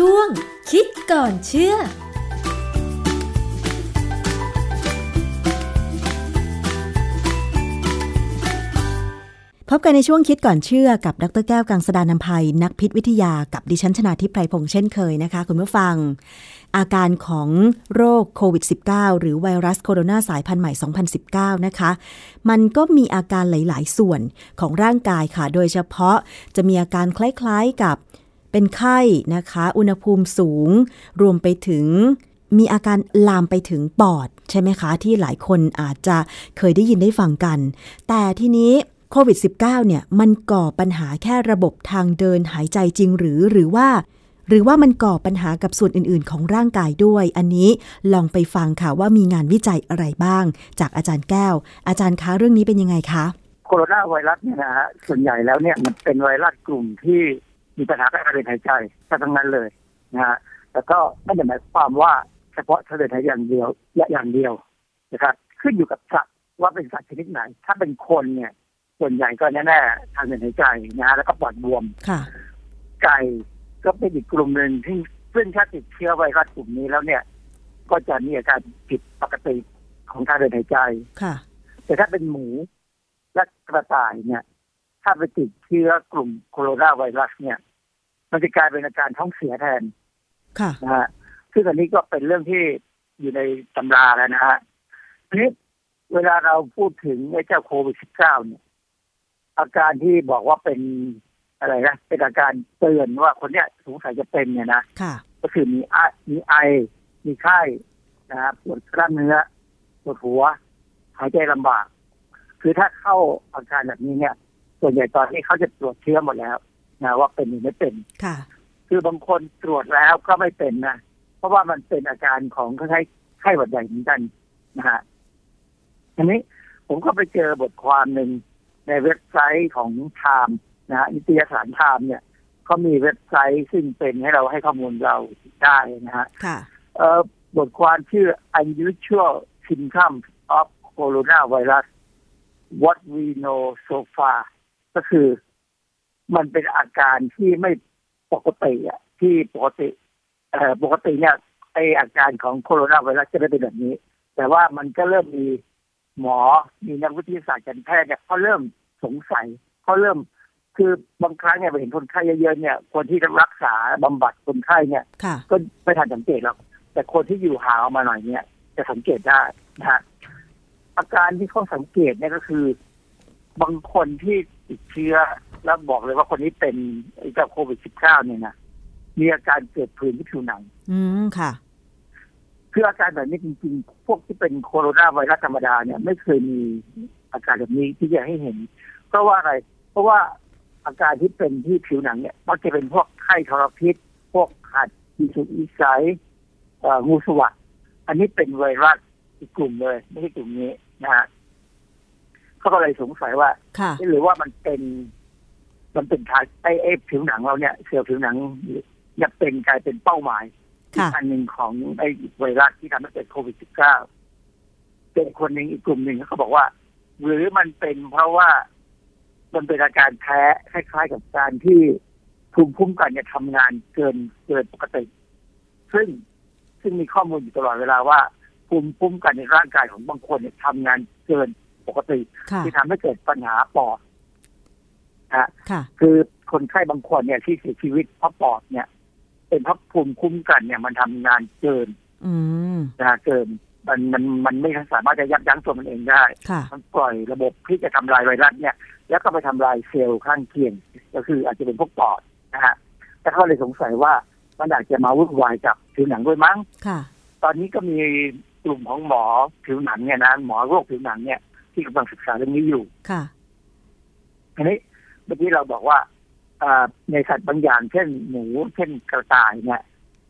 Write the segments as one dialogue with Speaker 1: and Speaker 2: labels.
Speaker 1: ช่วง คิดก่อนเชื่อ
Speaker 2: พบกันในช่วงคิดก่อนเชื่อกับดรแก้วกังสดานนภัยนักพิษวิทยากับดิฉันชนาทิพไพรพงษ์เช่นเคยนะคะ คุณผู้ฟัง อาการของโรคโควิด -19 หรือไวรัสโคโรนาสายพันธุ์ใหม่ 2019 นะคะ มันก็มีอาการหลาย ๆ ส่วนของร่างกายค่ะ โดยเฉพาะจะมีอาการคล้าย ๆ กับ เป็นไข้นะคะ อุณหภูมิสูง รวมไปถึงมีอาการลามไปถึงปอด ใช่ไหมคะ ที่หลายคนอาจจะเคยได้ยินได้ฟังกัน แต่ทีนี้โควิด -19 เนี่ยมันก่อปัญหาแค่ระบบทางเดินหายใจจริงหรือหรือว่า หรือว่ามันก่อปัญหากับส่วนอื่นๆ ของร่างกายด้วย อันนี้ลองไปฟังค่ะว่ามีงานวิจัยอะไรบ้าง จากอาจารย์แก้ว อาจารย์คะเรื่องนี้เป็นยังไงคะ
Speaker 3: โคโรนาไวรัสเนี่ยนะฮะส่วนใหญ่แล้วเนี่ยมันเป็นไวรัสกลุ่มที่ มีปัญหาการเดินหายใจทั้งนั้นเลยนะฮะแล้วก็ไม่ได้หมายความว่าเฉพาะทางเดินหายใจอย่างเดียวและอย่างเดียวนะครับขึ้นอยู่กับสัตว์ว่าเป็นสัตว์ชนิดไหน ถ้าเป็นคนเนี่ย ส่วนใหญ่ก็แน่ๆทางเดินหายใจนะฮะแล้วก็ปอดบวม
Speaker 2: ค่ะ
Speaker 3: ไก่ก็เป็นอีกกลุ่มหนึ่งที่ซึ่งถ้าติดเชื้อไวรัสกลุ่มนี้แล้วเนี่ย ก็จะมีอาการผิดปกติของการเดินหายใจ
Speaker 2: ค่ะ
Speaker 3: แต่ถ้าเป็นหมูและกระต่ายเนี่ย ถ้าไปติดเชื้อกลุ่มโคโรนาไวรัสเนี่ย มันจะกลายเป็นอาการท้องเสียแทน
Speaker 2: ค่ะ
Speaker 3: นะฮะซึ่งอันนี้ก็เป็นเรื่องที่อยู่ในตำราแล้วนะฮะทีนี้เวลาเราพูดถึงไอ้เจ้าโควิด -19 เนี่ย อาการที่บอกว่าเป็นอะไรนะเป็นอาการเตือนว่าคนเนี้ยสงสัยจะเป็นเนี่ยนะ
Speaker 2: ค่ะ
Speaker 3: ก็คือมีไอมีไอ มีไข้นะครับปวดกล้ามเนื้อปวดหัว หายใจลำบาก คือถ้าเข้าอาการแบบนี้เนี่ย ส่วนใหญ่ตอนนี้เขาจะตรวจเชื้อหมดแล้วนะว่าเป็นหรือไม่เป็น
Speaker 2: ค่ะ
Speaker 3: คือบางคนตรวจแล้วก็ไม่เป็นนะเพราะว่ามันเป็นอาการของคล้ายๆไข้หวัดใหญ่เหมือนกันนะฮะอันนี้ผมก็ไปเจอบทความหนึ่งในเว็บไซต์ของไทม์นะฮะนิตยสารไทม์เนี่ยเขามีเว็บไซต์ซึ่งเป็นให้เราให้ข้อมูลเราได้นะฮะ
Speaker 2: ค่ะ
Speaker 3: เอ่อบทความชื่อ unusual symptoms of coronavirus what we know so far ก็คือ มันเป็นอาการที่ไม่ปกติอะที่ปกติเอ่อปกติเนี่ยไออาการของโคโรนาไวรัสจะไม่เป็นแบบนี้ แต่ว่ามันก็เริ่มมีหมอมีนักวิทยาศาสตร์การแพทย์เนี่ยเขาเริ่มสงสัยเขาเริ่มคือบางครั้งเนี่ยไปเห็นคนไข้เยอะๆเนี่ยคนที่รักษาบำบัดคนไข้เนี่ย
Speaker 2: ค่ะ
Speaker 3: ก็ไม่ทันสังเกตหรอกแต่คนที่อยู่ห่างออกมาหน่อยเนี่ย จะสังเกตได้นะฮะอาการที่เขาสังเกตเนี่ยก็คือ บางคนที่ติดเชื้อ แล้วบอกเลยว่าคนนี้เป็นไอ้เจ้าโควิด -19 เนี่ยนะมีอาการเกิดผื่นที่ผิวหนัง
Speaker 2: อืมค่ะ
Speaker 3: คืออาการแบบนี้จริงๆ พวกที่เป็นโคโรนาไวรัสธรรมดาเนี่ย ไม่เคยมีอาการแบบนี้ที่จะให้เห็น เพราะว่าอะไร เพราะว่าอาการที่เป็นที่ผิวหนังเนี่ยมักจะเป็นพวกไข้ทรพิษ พวกขัดอีสุกอีไซเอ่องูสวัสดอันนี้เป็นไวรัสอีกกลุ่มเลย ไม่ใช่กลุ่มนี้นะฮะ เขาก็เลยสงสัยว่า
Speaker 2: ค่ะ
Speaker 3: หรือว่ามันเป็น มันเป็นทางไอ้ไอ้ผิวหนังเราเนี่ยเซลล์ผิวหนังจะเป็นกลายเป็นเป้าหมายอีก
Speaker 2: ค่ะ
Speaker 3: อันหนึ่งของไอ้ไวรัสที่ทำให้เกิดโควิด -19 เป็นคนหนึ่งอีกกลุ่มหนึ่งเขาบอกว่า หรือมันเป็นเพราะว่ามันเป็นอาการแพ้คล้ายๆกับการที่ภูมิคุ้มกันเนี่ยทำงานเกินเกินปกติ ซึ่งซึ่งมีข้อมูลอยู่ตลอดเวลาว่าภูมิคุ้มกันในร่างกายของบางคนเนี่ยทำงานเกิน ปกติ
Speaker 2: ค่ะ
Speaker 3: ที่ทำให้เกิดปัญหาปอดนะฮะ
Speaker 2: ค่ะ
Speaker 3: คือคนไข้บางคนเนี่ยที่เสียชีวิตเพราะปอดเนี่ย เป็นเพราะภูมิคุ้มกันเนี่ยมันทำงานเกิน
Speaker 2: อืม
Speaker 3: นะฮะเกินมันมันมันไม่สามารถจะยับยั้งตัวมันเองได้
Speaker 2: ค่ะ
Speaker 3: มันปล่อยระบบที่จะทำลายไวรัสเนี่ย แล้วก็ไปทำลายเซลล์ข้างเคียง ก็คืออาจจะเป็นพวกปอดนะฮะแต่เขาเลยสงสัยว่ามันอาจจะมาวุ่นวายกับผิวหนังด้วยมั้ง
Speaker 2: ค่ะ
Speaker 3: ตอนนี้ก็มีกลุ่มของหมอผิวหนังเนี่ยนะหมอโรคผิวหนังเนี่ย ที่กำลังศึกษาเรื่องนี้อยู่
Speaker 2: ค่ะ
Speaker 3: ทีนี้เมื่อกี้เราบอกว่าอ่าในสัตว์บางอย่างเช่นหมูเช่นกระต่ายเนี่ย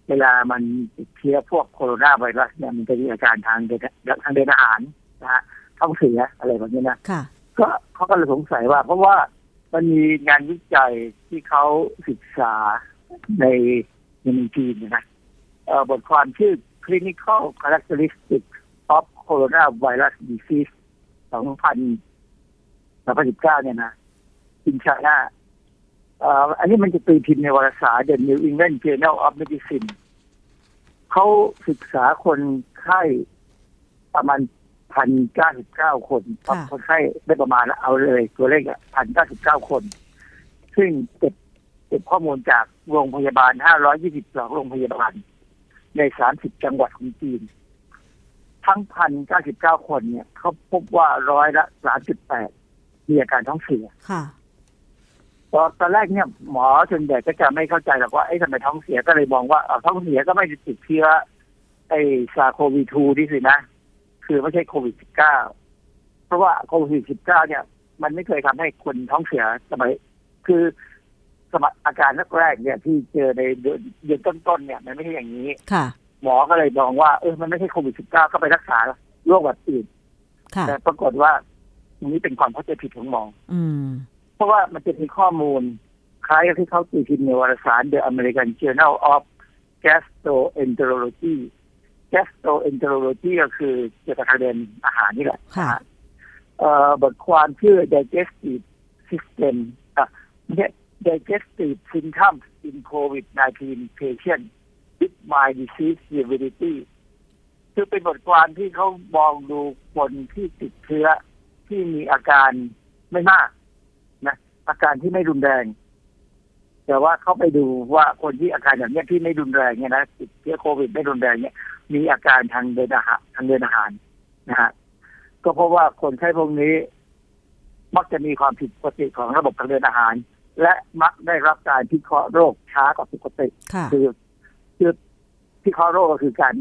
Speaker 3: เวลามันติดเชื้อพวกโคโรนาไวรัสเนี่ยมันจะมีอาการทางเดินทางเดินอาหารนะฮะท้องเสียอะไรแบบนี้นะ
Speaker 2: ค่ะ
Speaker 3: ก็เขาก็เลยสงสัยว่า เพราะว่ามันมีงานวิจัยที่เขาศึกษาในในเมืองจีนนะเอ่อบทความชื่อ Clinical Characteristics of Coronavirus Disease 2000 2019เนี่ยนะอินชา n a เนี่ยเขาก็เลยสงสัยว่าเพราะว่าเอ่ออันนี้มันจะตีพิมพ์ในวารสาร The New England Journal of Medicine เขาศึกษาคนไข้ประมาณพันเก้าสิบเก้าคน
Speaker 2: ค่ะ
Speaker 3: คนไข้ได้ประมาณเอาเลย ตัวเลขพันเก้าสิบเก้าคน ซึ่งเก็บเก็บข้อมูลจากโรงพยาบาลห้าร้อยี่สิบสองโรงพยาบาล ในสามสิบจังหวัดของจีน ทั้งพันเก้าสิบเก้าคนเนี่ยเขาพบว่าร้อยละสามจุดแปดมีอาการท้องเสีย
Speaker 2: ค่ะ
Speaker 3: ตอนตอนแรกเนี่ยหมอส่วนใหญ่ก็จะไม่เข้าใจหรอกว่าไอ้ทำไมท้องเสียก็เลยมองว่าเอ่อท้องเสียก็ไม่ได้ติดเชื้อไอ้ซาโควี2นี่สินะ คือไม่ใช่โควิด19เพราะว่าโควิด19เนี่ย มันไม่เคยทำให้คนท้องเสียสมัยคือสมัยอาการแรกๆเนี่ยที่เจอในเดือนเดือนต้นๆเนี่ย มันไม่ใช่อย่างนี้
Speaker 2: ค่ะ
Speaker 3: หมอก็เลยมองว่าเออมันไม่ใช่โควิด19ก็ไปรักษาโรคแบบอื่น
Speaker 2: ค่ะ
Speaker 3: แต่ปรากฏว่าตรงนี้เป็นความเข้าใจผิดของหมอ
Speaker 2: อืม
Speaker 3: เพราะว่ามันจะมีข้อมูล คล้ายกับที่เขาตีพิมพ์ในวารสาร The American Journal of Gastroenterology Gastroenterology ก็คือเกี่ยวกับทางเดินอาหารนี่แหละ
Speaker 2: ค่ะ
Speaker 3: เอ่อบทความชื่อ Digestive System อะไม่ใช่ Digestive Symptoms in COVID-19 Patient with Mild Disease Severity คือเป็นบทความที่เขามองดูคนที่ติดเชื้อที่มีอาการไม่มากนะอาการที่ไม่รุนแรง แต่ว่าเขาไปดูว่าคนที่อาการแบบเนี้ยที่ไม่รุนแรงเนี่ยนะติดเชื้อโควิดไม่รุนแรงเนี่ย มีอาการทางเดินอาหารทางเดินอาหารนะฮะก็เพราะว่าคนไข้พวกนี้ มักจะมีความผิดปกติของระบบทางเดินอาหาร และมักได้รับการพิเคราะห์โรคช้ากว่าปกติ
Speaker 2: ค่ะ
Speaker 3: คือ คือพิเคราะห์โรคก็คือการ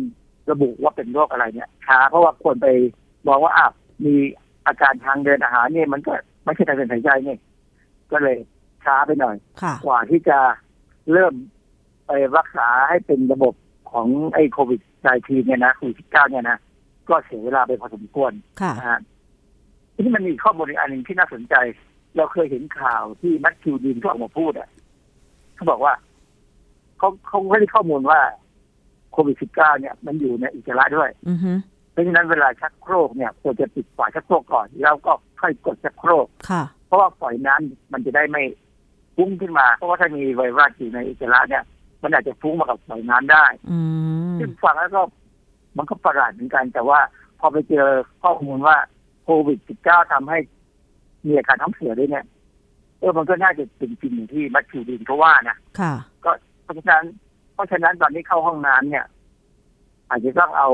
Speaker 3: ระบุว่าเป็นโรคอะไรเนี่ยช้าเพราะว่าคนไปมองว่าอ้าวมีอาการทางเดินอาหารเนี่ยมันก็ไม่ใช่ทางเดินหายใจเนี่ยก็เลยช้าไปหน่อย
Speaker 2: ค่ะ
Speaker 3: กว่าที่จะเริ่มไปรักษาให้เป็นระบบของไอ้โควิด -19 เนี่ยนะโควิด -19 เนี่ยนะก็เสียเวลาไปพอสมควร
Speaker 2: ค่ะ
Speaker 3: นะฮะทีนี้มันมีข้อมูลอีกอันหนึ่งที่น่าสนใจ เราเคยเห็นข่าวที่แมัทธิวดินเขาออกมาพูดอะเขาบอกว่า เขาเขาไม่ได้ข้อมูลว่าโควิด -19 เนี่ย มันอยู่ในอุจจาระด้วย
Speaker 2: อือฮึ
Speaker 3: เพราะฉะนั้นเวลาชักโครกเนี่ยควรจะปิดฝาชักโครกก่อน แล้วก็ค่อยกดชักโครก
Speaker 2: ค่ะ
Speaker 3: เพราะว่าปล่อยน้ำมันจะได้ไม่ฟุ้งขึ้นมา เพราะว่าถ้ามีไวรัสอยู่ในอุจจาระเนี่ย มันอาจจะฟุ้งมากับปล่อยน้ำได้
Speaker 2: อืม
Speaker 3: ซึ่งฟังแล้วก็มันก็ประหลาดเหมือนกัน แต่ว่าพอไปเจอข้อมูลว่าโควิด -19 ทำให้มีอาการท้องเสียด้วยเนี่ยเออมันก็น่าจะเป็นจริงอย่างที่มัทธิวดินเขาว่านะ
Speaker 2: ค่ะ
Speaker 3: ก็เพ ราะฉะนั้นเพราะฉะนั้นตอนนี้เข้าห้องน้ำเนี่ย อาจจะต้องเอา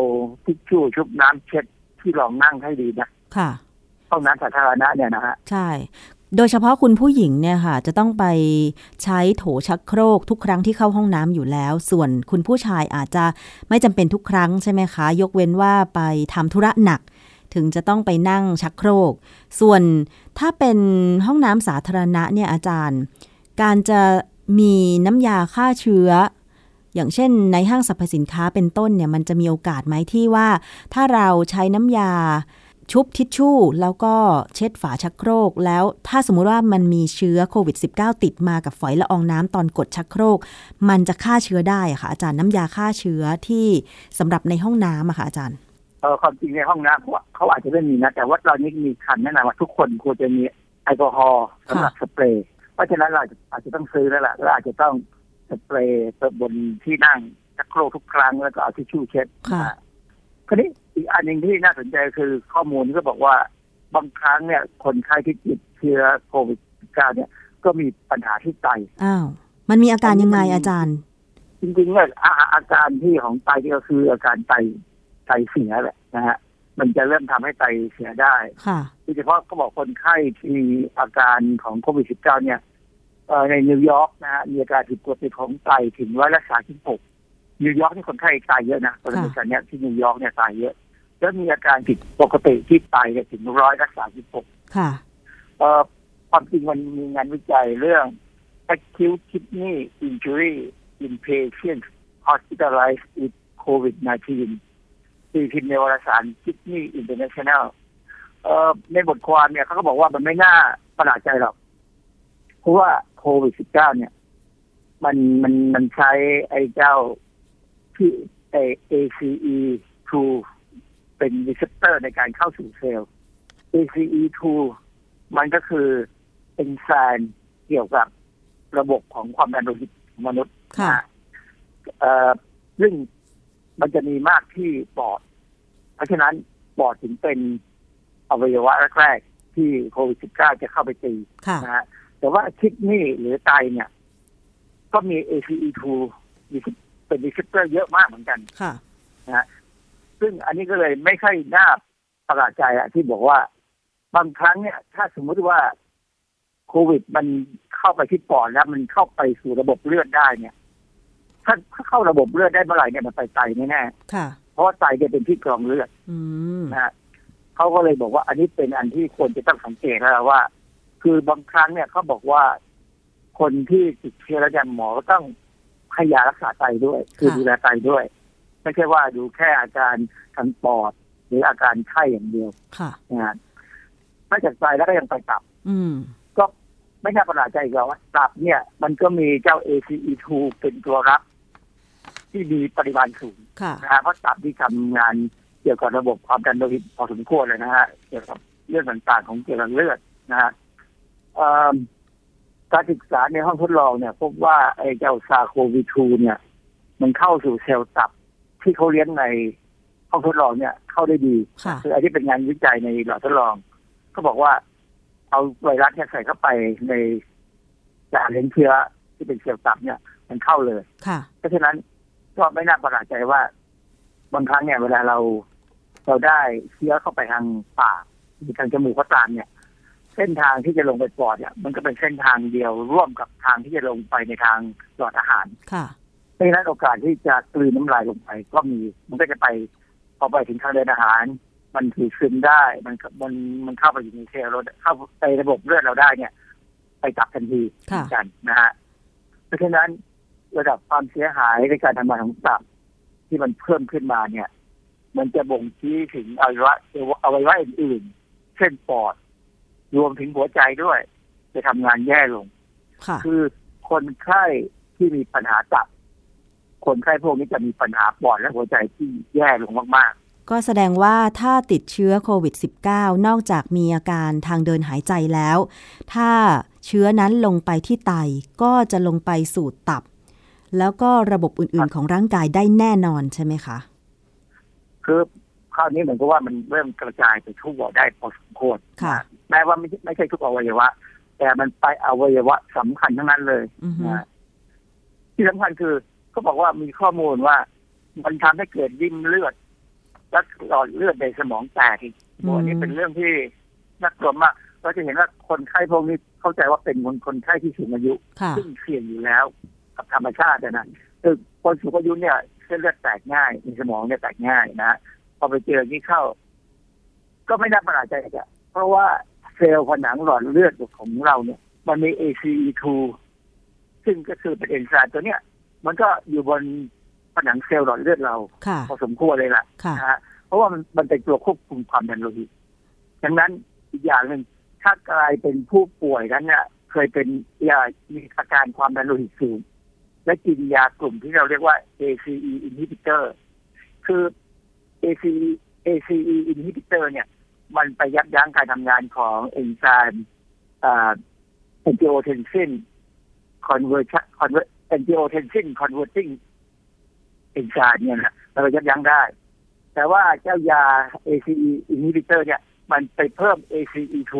Speaker 3: ทิชชู่ชุบน้ำเช็ดที่รองนั่งให้ดีนะ
Speaker 2: ค่ะ
Speaker 3: ห้องน้ำสาธารณะเนี่ยนะฮะ
Speaker 2: ใช่ โดยเฉพาะคุณผู้หญิงเนี่ยค่ะ จะต้องไปใช้โถชักโครกทุกครั้งที่เข้าห้องน้ำอยู่แล้ว ส่วนคุณผู้ชายอาจจะไม่จำเป็นทุกครั้งใช่ไหมคะ ยกเว้นว่าไปทำธุระหนัก ถึงจะต้องไปนั่งชักโครก ส่วนถ้าเป็นห้องน้ำสาธารณะเนี่ยอาจารย์ การจะ มีน้ำยาฆ่าเชื้อ อย่างเช่นในห้างสรรพสินค้าเป็นต้นเนี่ยมันจะมีโอกาสไหมที่ว่า ถ้าเราใช้น้ำยาชุบทิชชู่ แล้วก็เช็ดฝาชักโครก แล้วถ้าสมมุติว่ามันมีเชื้อโควิด -19 ติดมากับฝอยละอองน้ำตอนกดชักโครก มันจะฆ่าเชื้อได้ค่ะ อาจารย์น้ำยาฆ่าเชื้อที่สำหรับในห้องน้ำอะค่ะอาจารย์
Speaker 3: เออความจริงในห้องน้ำเขาเขาอาจจะไม่มีนะแต่ว่าตอนนี้มีคันแนะนำว่าทุกคนควรจะมีแอลกอฮอล์สำหรับสเปรย์ ราะฉะนั้นเราอาจจะต้องซื้อแล้วล่ะแล้วอาจจะต้องสเปรย์บนที่นั่งชักโครกทุกครั้งแล้วก็เอาทิชชู่เช็ด
Speaker 2: ค่ะ
Speaker 3: นะคราวนี้อีกอันหนึ่งที่น่าสนใจคือข้อมูลที่ก็บอกว่าบางครั้งเนี่ยคนไข้ที่ติดเชื้อโควิด -19 เนี่ย ก็มีปัญหาที่ไต
Speaker 2: อ้าวมันมีอาการยังไงอาจารย์
Speaker 3: จริงๆเนี่ยอาอาการที่ของไตที่ก็คืออาการไตไตเสียแหละนะฮะมันจะเริ่มทำให้ไตเสียได้
Speaker 2: ค่ะ
Speaker 3: โดยเฉพาะก็บอกคนไข้ที่มีอาการของโควิด -19 เนี่ยเอ่อ ในนิวยอร์กนะฮะมีอาการผิดปกติของไตถึงร้อยละสามสิบหกนิวยอร์กนี่คนไข้ตายเยอะนะคนอเมริกันเนี่ยที่นิวยอร์กเนี่ยตายเยอะ แล้วมีอาการผิดปกติที่ไตเนี่ยถึงร้อยละสามสิบหก
Speaker 2: ค่ะ
Speaker 3: เอ่อความจริงมันมีงานวิจัยเรื่อง acute kidney injury in patients hospitalized with COVID-19 ตีพิมพ์ในวารสาร Kidney International เอ่อในบทความเนี่ยเขาก็บอกว่ามันไม่น่าประหลาดใจหรอก เพราะว่า โควิด -19 เนี่ย มันมันมันใช้ไอ้เจ้าที่ไอ้ ACE2 เป็น receptor ในการเข้าสู่เซลล์ ACE2 มันก็คือเอนไซม์เกี่ยวกับระบบของความดันโลหิตของมนุษย์
Speaker 2: ค่ะ
Speaker 3: นะเอ่อซึ่งมันจะมีมากที่ปอด เพราะฉะนั้นปอดถึงเป็นอวัยวะแรกๆที่โควิด -19 จะเข้าไปตี
Speaker 2: ค่ะ
Speaker 3: นะฮะ แต่ว่า kidney หรือไตเนี่ย ก็มี ACE2 เป็น receptor เยอะมากเหมือนกัน
Speaker 2: ค่ะ
Speaker 3: ซึ่งอันนี้ก็เลยไม่ค่อยน่าประหลาดใจอะที่บอกว่า บางครั้งเนี่ย ถ้าสมมุติว่าโควิดมันเข้าไปที่ปอดแล้ว มันเข้าไปสู่ระบบเลือดได้เนี่ย ถ้าถ้าเข้าระบบเลือดได้เมื่อไหร่เนี่ยมันไปไตแน่ๆ
Speaker 2: ค่ะ
Speaker 3: เพราะว่าไตเนี่ยเป็นที่กรองเลือด
Speaker 2: อืม
Speaker 3: นะฮะเขาก็เลยบอกว่า อันนี้เป็นอันที่ควรจะต้องสังเกตแล้วว่า คือบางครั้งเนี่ยเขาบอกว่า คนที่ติดเชื้อแล้วเนี่ยหมอก็ต้องให้ยารักษาไตด้วย คือดูแลไตด้วย ไม่ใช่ว่าดูแค่อาการทางปอด หรืออาการไข้อย่างเดียว
Speaker 2: ค่ะ
Speaker 3: นะฮะนอกจากไตแล้วก็ยังไปตับ
Speaker 2: อืม
Speaker 3: ก็ไม่น่าประหลาดใจอีกแล้วว่าตับเนี่ย มันก็มีเจ้า ACE2 เป็นตัวรับ ที่มีปริมาณสูง
Speaker 2: ค่ะ
Speaker 3: นะฮะเพราะตับที่ทำงานเกี่ยวกับระบบความดันโลหิตพอสมควรเลยนะฮะเกี่ยวกับเรื่องต่างๆของเกี่ยวกับเลือดนะฮะเอิ่ม การศึกษาในห้องทดลองเนี่ย พบว่าไอ้เจ้าซาโควี2เนี่ย มันเข้าสู่เซลล์ตับที่เขาเลี้ยงในห้องทดลองเนี่ย เข้าได้ดี
Speaker 2: ค่ะ
Speaker 3: คืออันนี้เป็นงานวิจัยในหลอดทดลองเขาบอกว่า เอาไวรัสเนี่ยใส่เข้าไปในการเลี้ยงเชื้อที่เป็นเซลล์ตับเนี่ย มันเข้าเลย
Speaker 2: ค่ะ
Speaker 3: เพราะฉะนั้นก็ไม่น่าประหลาดใจว่าบางครั้งเนี่ยเวลาเราเราได้เชื้อเข้าไปทางปากหรือทางจมูกก็ตามเนี่ย เส้นทางที่จะลงไปปอดเนี่ยมันก็เป็นเส้นทางเดียวร่วมกับทางที่จะลงไปในทางหลอดอาหาร
Speaker 2: ค่ะ
Speaker 3: เพราะฉะนั้นโอกาสที่จะกลืนน้ำลายลงไปก็มีมันก็จะไปพอไปถึงทางเดินอาหาร มันถือซึมได้มันมันมันเข้าไปอยู่ในเซลล์เราเข้าไประบบเลือดเราได้เนี่ย ไปตับทันทีเห
Speaker 2: ค่ะ
Speaker 3: มือนกันนะฮะเพราะฉะนั้นระดับความเสียหายในการทำงานของตับที่มันเพิ่มขึ้นมาเนี่ย มันจะบ่งชี้ถึงอวัยวะอวัยวะอื่นๆเช่นปอด รวมถึงหัวใจด้วย จะทำงานแย่ลง
Speaker 2: ค่ะ
Speaker 3: คือคนไข้ที่มีปัญหาตับคนไข้พวกนี้จะมีปัญหาปอดและหัวใจที่แย่ลงมาก
Speaker 2: ก็แสดงว่าถ้าติดเชื้อโควิด -19 นอกจากมีอาการทางเดินหายใจแล้ว ถ้าเชื้อนั้นลงไปที่ไตก็จะลงไปสู่ตับ แล้วก็ระบบอื่นๆของร่างกายได้แน่นอนใช่ไหมคะ
Speaker 3: ๆคือ คราวนี้เหมือนกับว่ามันเริ่มกระจายไปทั่วได้พอสมควร
Speaker 2: ค่ะ
Speaker 3: แม้ว่าไม่ใช่ไม่ใช่ทุกอวัยวะ แต่มันไปอวัยวะสำคัญทั้งนั้นเลย
Speaker 2: อือฮึ
Speaker 3: นะที่สำคัญคือเขาบอกว่ามีข้อมูลว่า มันทำให้เกิดริ่มเลือดและหลอดเลือดในสมองแตกอีกโอ้อันนี้เป็นเรื่องที่น่ากลัวมากเราจะเห็นว่าคนไข้พวกนี้เข้าใจว่าเป็นคนคนไข้ที่สูงอายุ
Speaker 2: ค่ะ
Speaker 3: ซึ่งเสี่ยงอยู่แล้วกับธรรมชาติอะนะคือคนสูงอายุเนี่ยเส้นเลือดแตกง่ายในสมองเนี่ยแตกง่ายนะ พอไปเจออย่างนี้เข้า ก็ไม่น่าประหลาดใจอะเพราะว่าเซลล์ผนังหลอดเลือดของเราเนี่ย มันมี ACE2 ซึ่งก็คือเป็นเอนไซม์ตัวเนี้ย มันก็อยู่บนผนังเซลล์หลอดเลือดเรา
Speaker 2: ค่ะ
Speaker 3: พอสมควรเลยล่ะ
Speaker 2: ค่ะ
Speaker 3: นะฮะเพราะว่ามันมันเป็นตัวควบคุมความดันโลหิตดังนั้นอีกอย่างหนึ่งถ้ากลายเป็นผู้ป่วยนั้นเนี่ยเคยเป็นยามีอาการความดันโลหิตสูง และกินยากลุ่มที่เราเรียกว่า ACE inhibitor คือ ACE ACE inhibitor เนี่ย มันไปยับยั้งการทำงานของเอนไซม์อ่า angiotensin conversion convert angiotensin converting เอนไซม์เนี่ยนะมันไปยับยั้งได้ แต่ว่าเจ้ายา ACE inhibitor เนี่ย มันไปเพิ่ม ACE2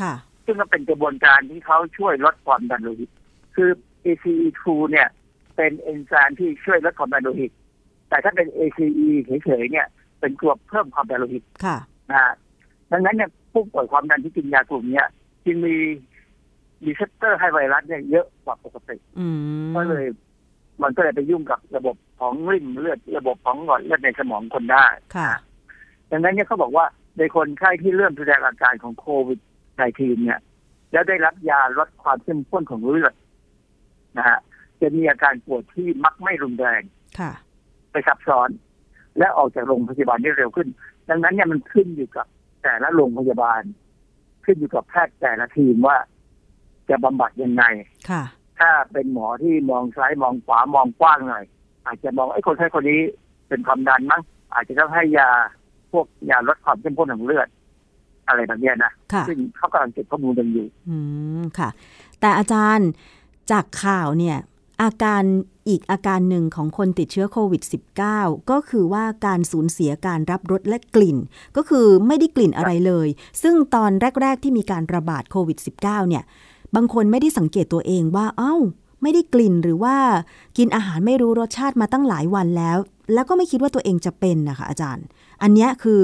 Speaker 2: ค่ะ
Speaker 3: ซึ่งก็เป็นกระบวนการที่เขาช่วยลดความดันโลหิต คือ ACE2 เนี่ย เป็นเอนไซม์ที่ช่วยลดความดันโลหิต แต่ถ้าเป็น ACE เฉยๆเนี่ย เป็นตัวเพิ่มความดันโลหิต
Speaker 2: ค่ะ
Speaker 3: นะฮะดังนั้นเนี่ยผู้ป่วยความดันที่กินยากลุ่มเนี้ยจึงมี receptor ให้ไวรัสเนี่ยเยอะกว่าปกติ
Speaker 2: อืม
Speaker 3: ก็เลย มันก็เลยไปยุ่งกับระบบของลิ่มเลือดระบบของหลอดเลือดในสมองคนได้
Speaker 2: ค่ะ
Speaker 3: ดังนั้นเนี่ยเขาบอกว่าในคนไข้ที่เริ่มแสดงอาการของโควิด -19 เนี่ย แล้วได้รับยาลดความเข้มข้นของเลือดนะฮะจะมีอาการปวดที่มักไม่รุนแรง
Speaker 2: ค่ะ
Speaker 3: ไปซับซ้อน และออกจากโรงพยาบาลได้เร็วขึ้น ดังนั้นเนี่ยมันขึ้นอยู่กับแต่ละโรงพยาบาล ขึ้นอยู่กับแพทย์แต่ละทีมว่า จะบำบัดยังไง
Speaker 2: ค่ะ
Speaker 3: ถ้าเป็นหมอที่มองซ้ายมองขวามองกว้างหน่อย อาจจะมองไอ้คนไข้คนนี้เป็นความดันมั้งอาจจะต้องให้ยาพวกยาลดความเข้มข้นของเลือด อะไรแบบเนี้ยนะ
Speaker 2: ค่ะ
Speaker 3: ซึ่งเขากำลังเก็บข้อมูลกันอยู่
Speaker 2: อืมค่ะ แต่อาจารย์จากข่าวเนี่ย อาการอีกอาการหนึ่งของคนติดเชื้อโควิด -19 ก็คือว่าการสูญเสียการรับรสและกลิ่น ก็คือไม่ได้กลิ่นอะไรเลย ซึ่งตอนแรก ๆ ที่มีการระบาดโควิด -19 เนี่ย บางคนไม่ได้สังเกตตัวเองว่า เอา้า ไม่ได้กลิ่นหรือว่ากินอาหารไม่รู้รสชาติมาตั้งหลายวันแล้ว แล้วก็ไม่คิดว่าตัวเองจะเป็นนะคะอาจารย์ อันนี้คือ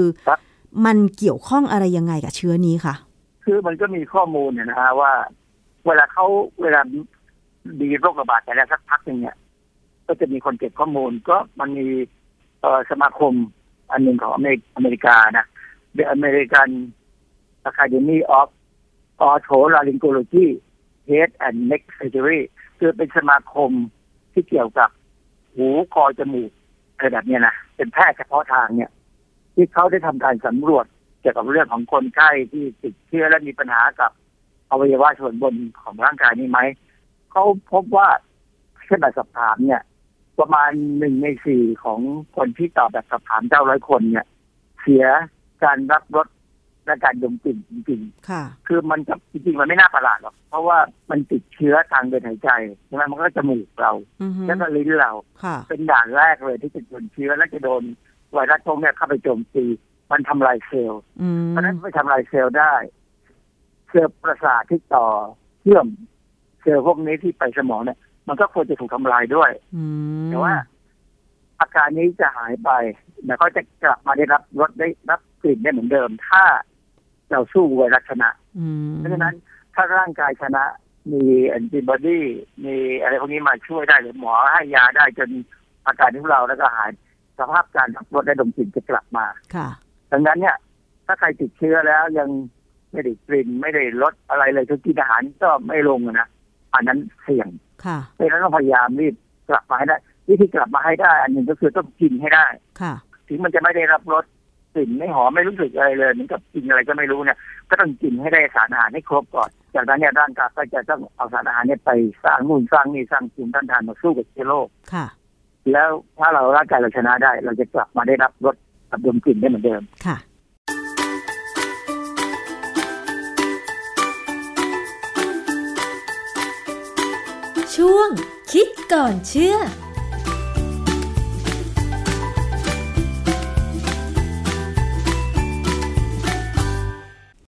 Speaker 2: มันเกี่ยวข้องอะไรยังไงกับเชื้อนี้คะ
Speaker 3: คือมันก็มีข้อมูลเนี่ยนะฮะว่า เวลาเขาเวลา มีโรคระบาดแต่ละสักพักหนึ่งเนี่ย ก็จะมีคนเก็บข้อมูล ก็มันมีเอสมาคมอันหนึ่งของอเมริอเมริกานะ The American Academy of Otolaryngology Head and Neck Surgery คือเป็นสมาคมที่เกี่ยวกับหูคอจมูกอะไรแบบนี้นะ เป็นแพทย์เฉพาะทางเนี่ย ที่เขาได้ทำการสำรวจเกี่ยวกับเรื่องของคนไข้ที่ติดเชื้อและมีปัญหากับอวัยวะส่วนบนของร่างกายนี้ไหม เขาพบว่าเช่นแบบสอบถามเนี่ย ประมาณหนึ่งในสี่ของคนที่ตอบแบบสอบถามเจ้าร้อยคนเนี่ย เสียการรับรสและการดมกลิ่นจริงๆค่ะ คือมันจะจริงๆ มันไม่น่าประหลาดหรอก เพราะว่ามันติดเชื้อทางเดินหายใจใช่ไหมมันก็จมูกเรา แล้วก็ลิ้นเรา เป็นด่านแรกเลยที่จะโดนเชื้อและจะโดนไวรัสพวกนี้เข้าไปโจมตี มันทำลายเซลล์ เพราะนั้นไปทำลายเซลล์ได้ เซลล์ประสาทที่ต่อเชื่อม เซลล์พวกนี้ที่ไปสมองเนี่ย มันก็ควรจะถูกทำลายด้วยแต่ว่า อาการนี้จะหายไปแต่ก็จะกลับมาได้รับรสได้รับกลิ่นได้เหมือนเดิม ถ้าเราสู้ไวรัสชนะเพราะฉะนั้นถ้าร่างกายชนะมีแอนติบอดีมีอะไรพวกนี้มาช่วยได้หรือหมอให้ยาได้จนอาการของเราแล้วก็หายสภาพการรับรสได้ดมกลิ่นจะกลับมาค่ะดังนั้นเนี่ย ถ้าใครติดเชื้อแล้วยังไม่ได้กลิ่นไม่ได้ลดอะไรเลยทุกกินอาหารก็ไม่ลงนะ อันนั้นเสี่ยงค่ะเพราะฉะนั้นต้องพยายามรีบกลับมาให้ได้ วิธีกลับมาให้ได้ อันหนึ่งก็คือต้องกินให้ได้ ค่ะ ถึงมันจะไม่ได้รับรสกลิ่นไม่หอมไม่รู้สึกอะไรเลยเหมือนกับกินอะไรก็ไม่รู้เนี่ย ก็ต้องกินให้ได้สารอาหารให้ครบก่อน จากนั้นเนี่ยร่างกายก็จะต้องเอาสารอาหารเนี่ยไปสร้างนู่นสร้างนี่สร้างภูมิต้านทานมาสู้กับเชื้อโรคค่ะ แล้วถ้าเราร่างกายเราชนะได้ เราจะกลับมาได้รับรสกับดมกลิ่นได้เหมือนเดิมค่ะ
Speaker 1: ช่วงคิดก่อนเชื่อ